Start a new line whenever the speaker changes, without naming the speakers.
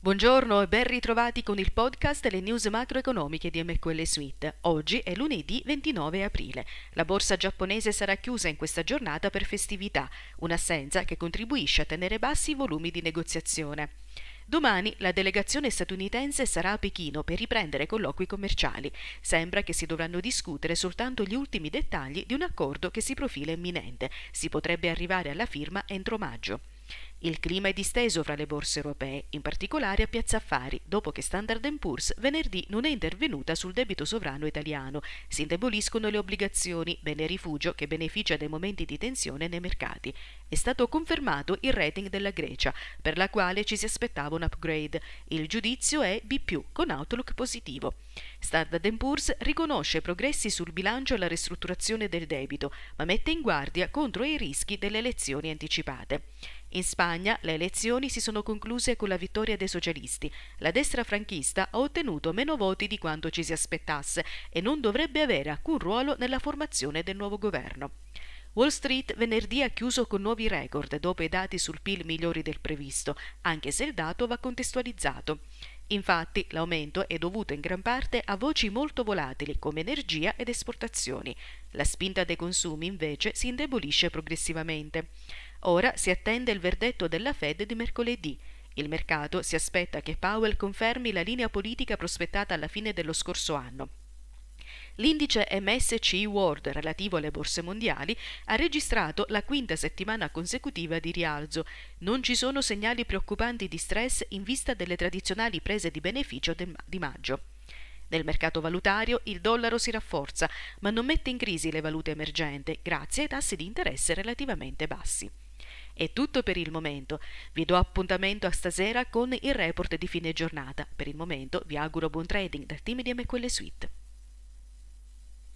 Buongiorno e ben ritrovati con il podcast le news macroeconomiche di MQL Suite. Oggi è lunedì 29 aprile. La borsa giapponese sarà chiusa in questa giornata per festività, un'assenza che contribuisce a tenere bassi i volumi di negoziazione. Domani la delegazione statunitense sarà a Pechino per riprendere colloqui commerciali. Sembra che si dovranno discutere soltanto gli ultimi dettagli di un accordo che si profila imminente. Si potrebbe arrivare alla firma entro maggio. Il clima è disteso fra le borse europee, in particolare a Piazza Affari, dopo che Standard Poor's venerdì non è intervenuta sul debito sovrano italiano. Si indeboliscono le obbligazioni, bene rifugio che beneficia dai momenti di tensione nei mercati. È stato confermato il rating della Grecia, per la quale ci si aspettava un upgrade. Il giudizio è B+, con outlook positivo. Standard Poor's riconosce progressi sul bilancio e la ristrutturazione del debito, ma mette in guardia contro i rischi delle elezioni anticipate. In Spagna le elezioni si sono concluse con la vittoria dei socialisti. La destra franchista ha ottenuto meno voti di quanto ci si aspettasse e non dovrebbe avere alcun ruolo nella formazione del nuovo governo. Wall Street venerdì ha chiuso con nuovi record dopo i dati sul PIL migliori del previsto, anche se il dato va contestualizzato. Infatti l'aumento è dovuto in gran parte a voci molto volatili come energia ed esportazioni. La spinta dei consumi invece si indebolisce progressivamente. Ora si attende il verdetto della Fed di mercoledì. Il mercato si aspetta che Powell confermi la linea politica prospettata alla fine dello scorso anno. L'indice MSC World relativo alle borse mondiali ha registrato la quinta settimana consecutiva di rialzo. Non ci sono segnali preoccupanti di stress in vista delle tradizionali prese di beneficio di maggio. Nel mercato valutario il dollaro si rafforza, ma non mette in crisi le valute emergenti grazie ai tassi di interesse relativamente bassi. È tutto per il momento. Vi do appuntamento a stasera con il report di fine giornata. Per il momento vi auguro buon trading dal team di MQL Suite.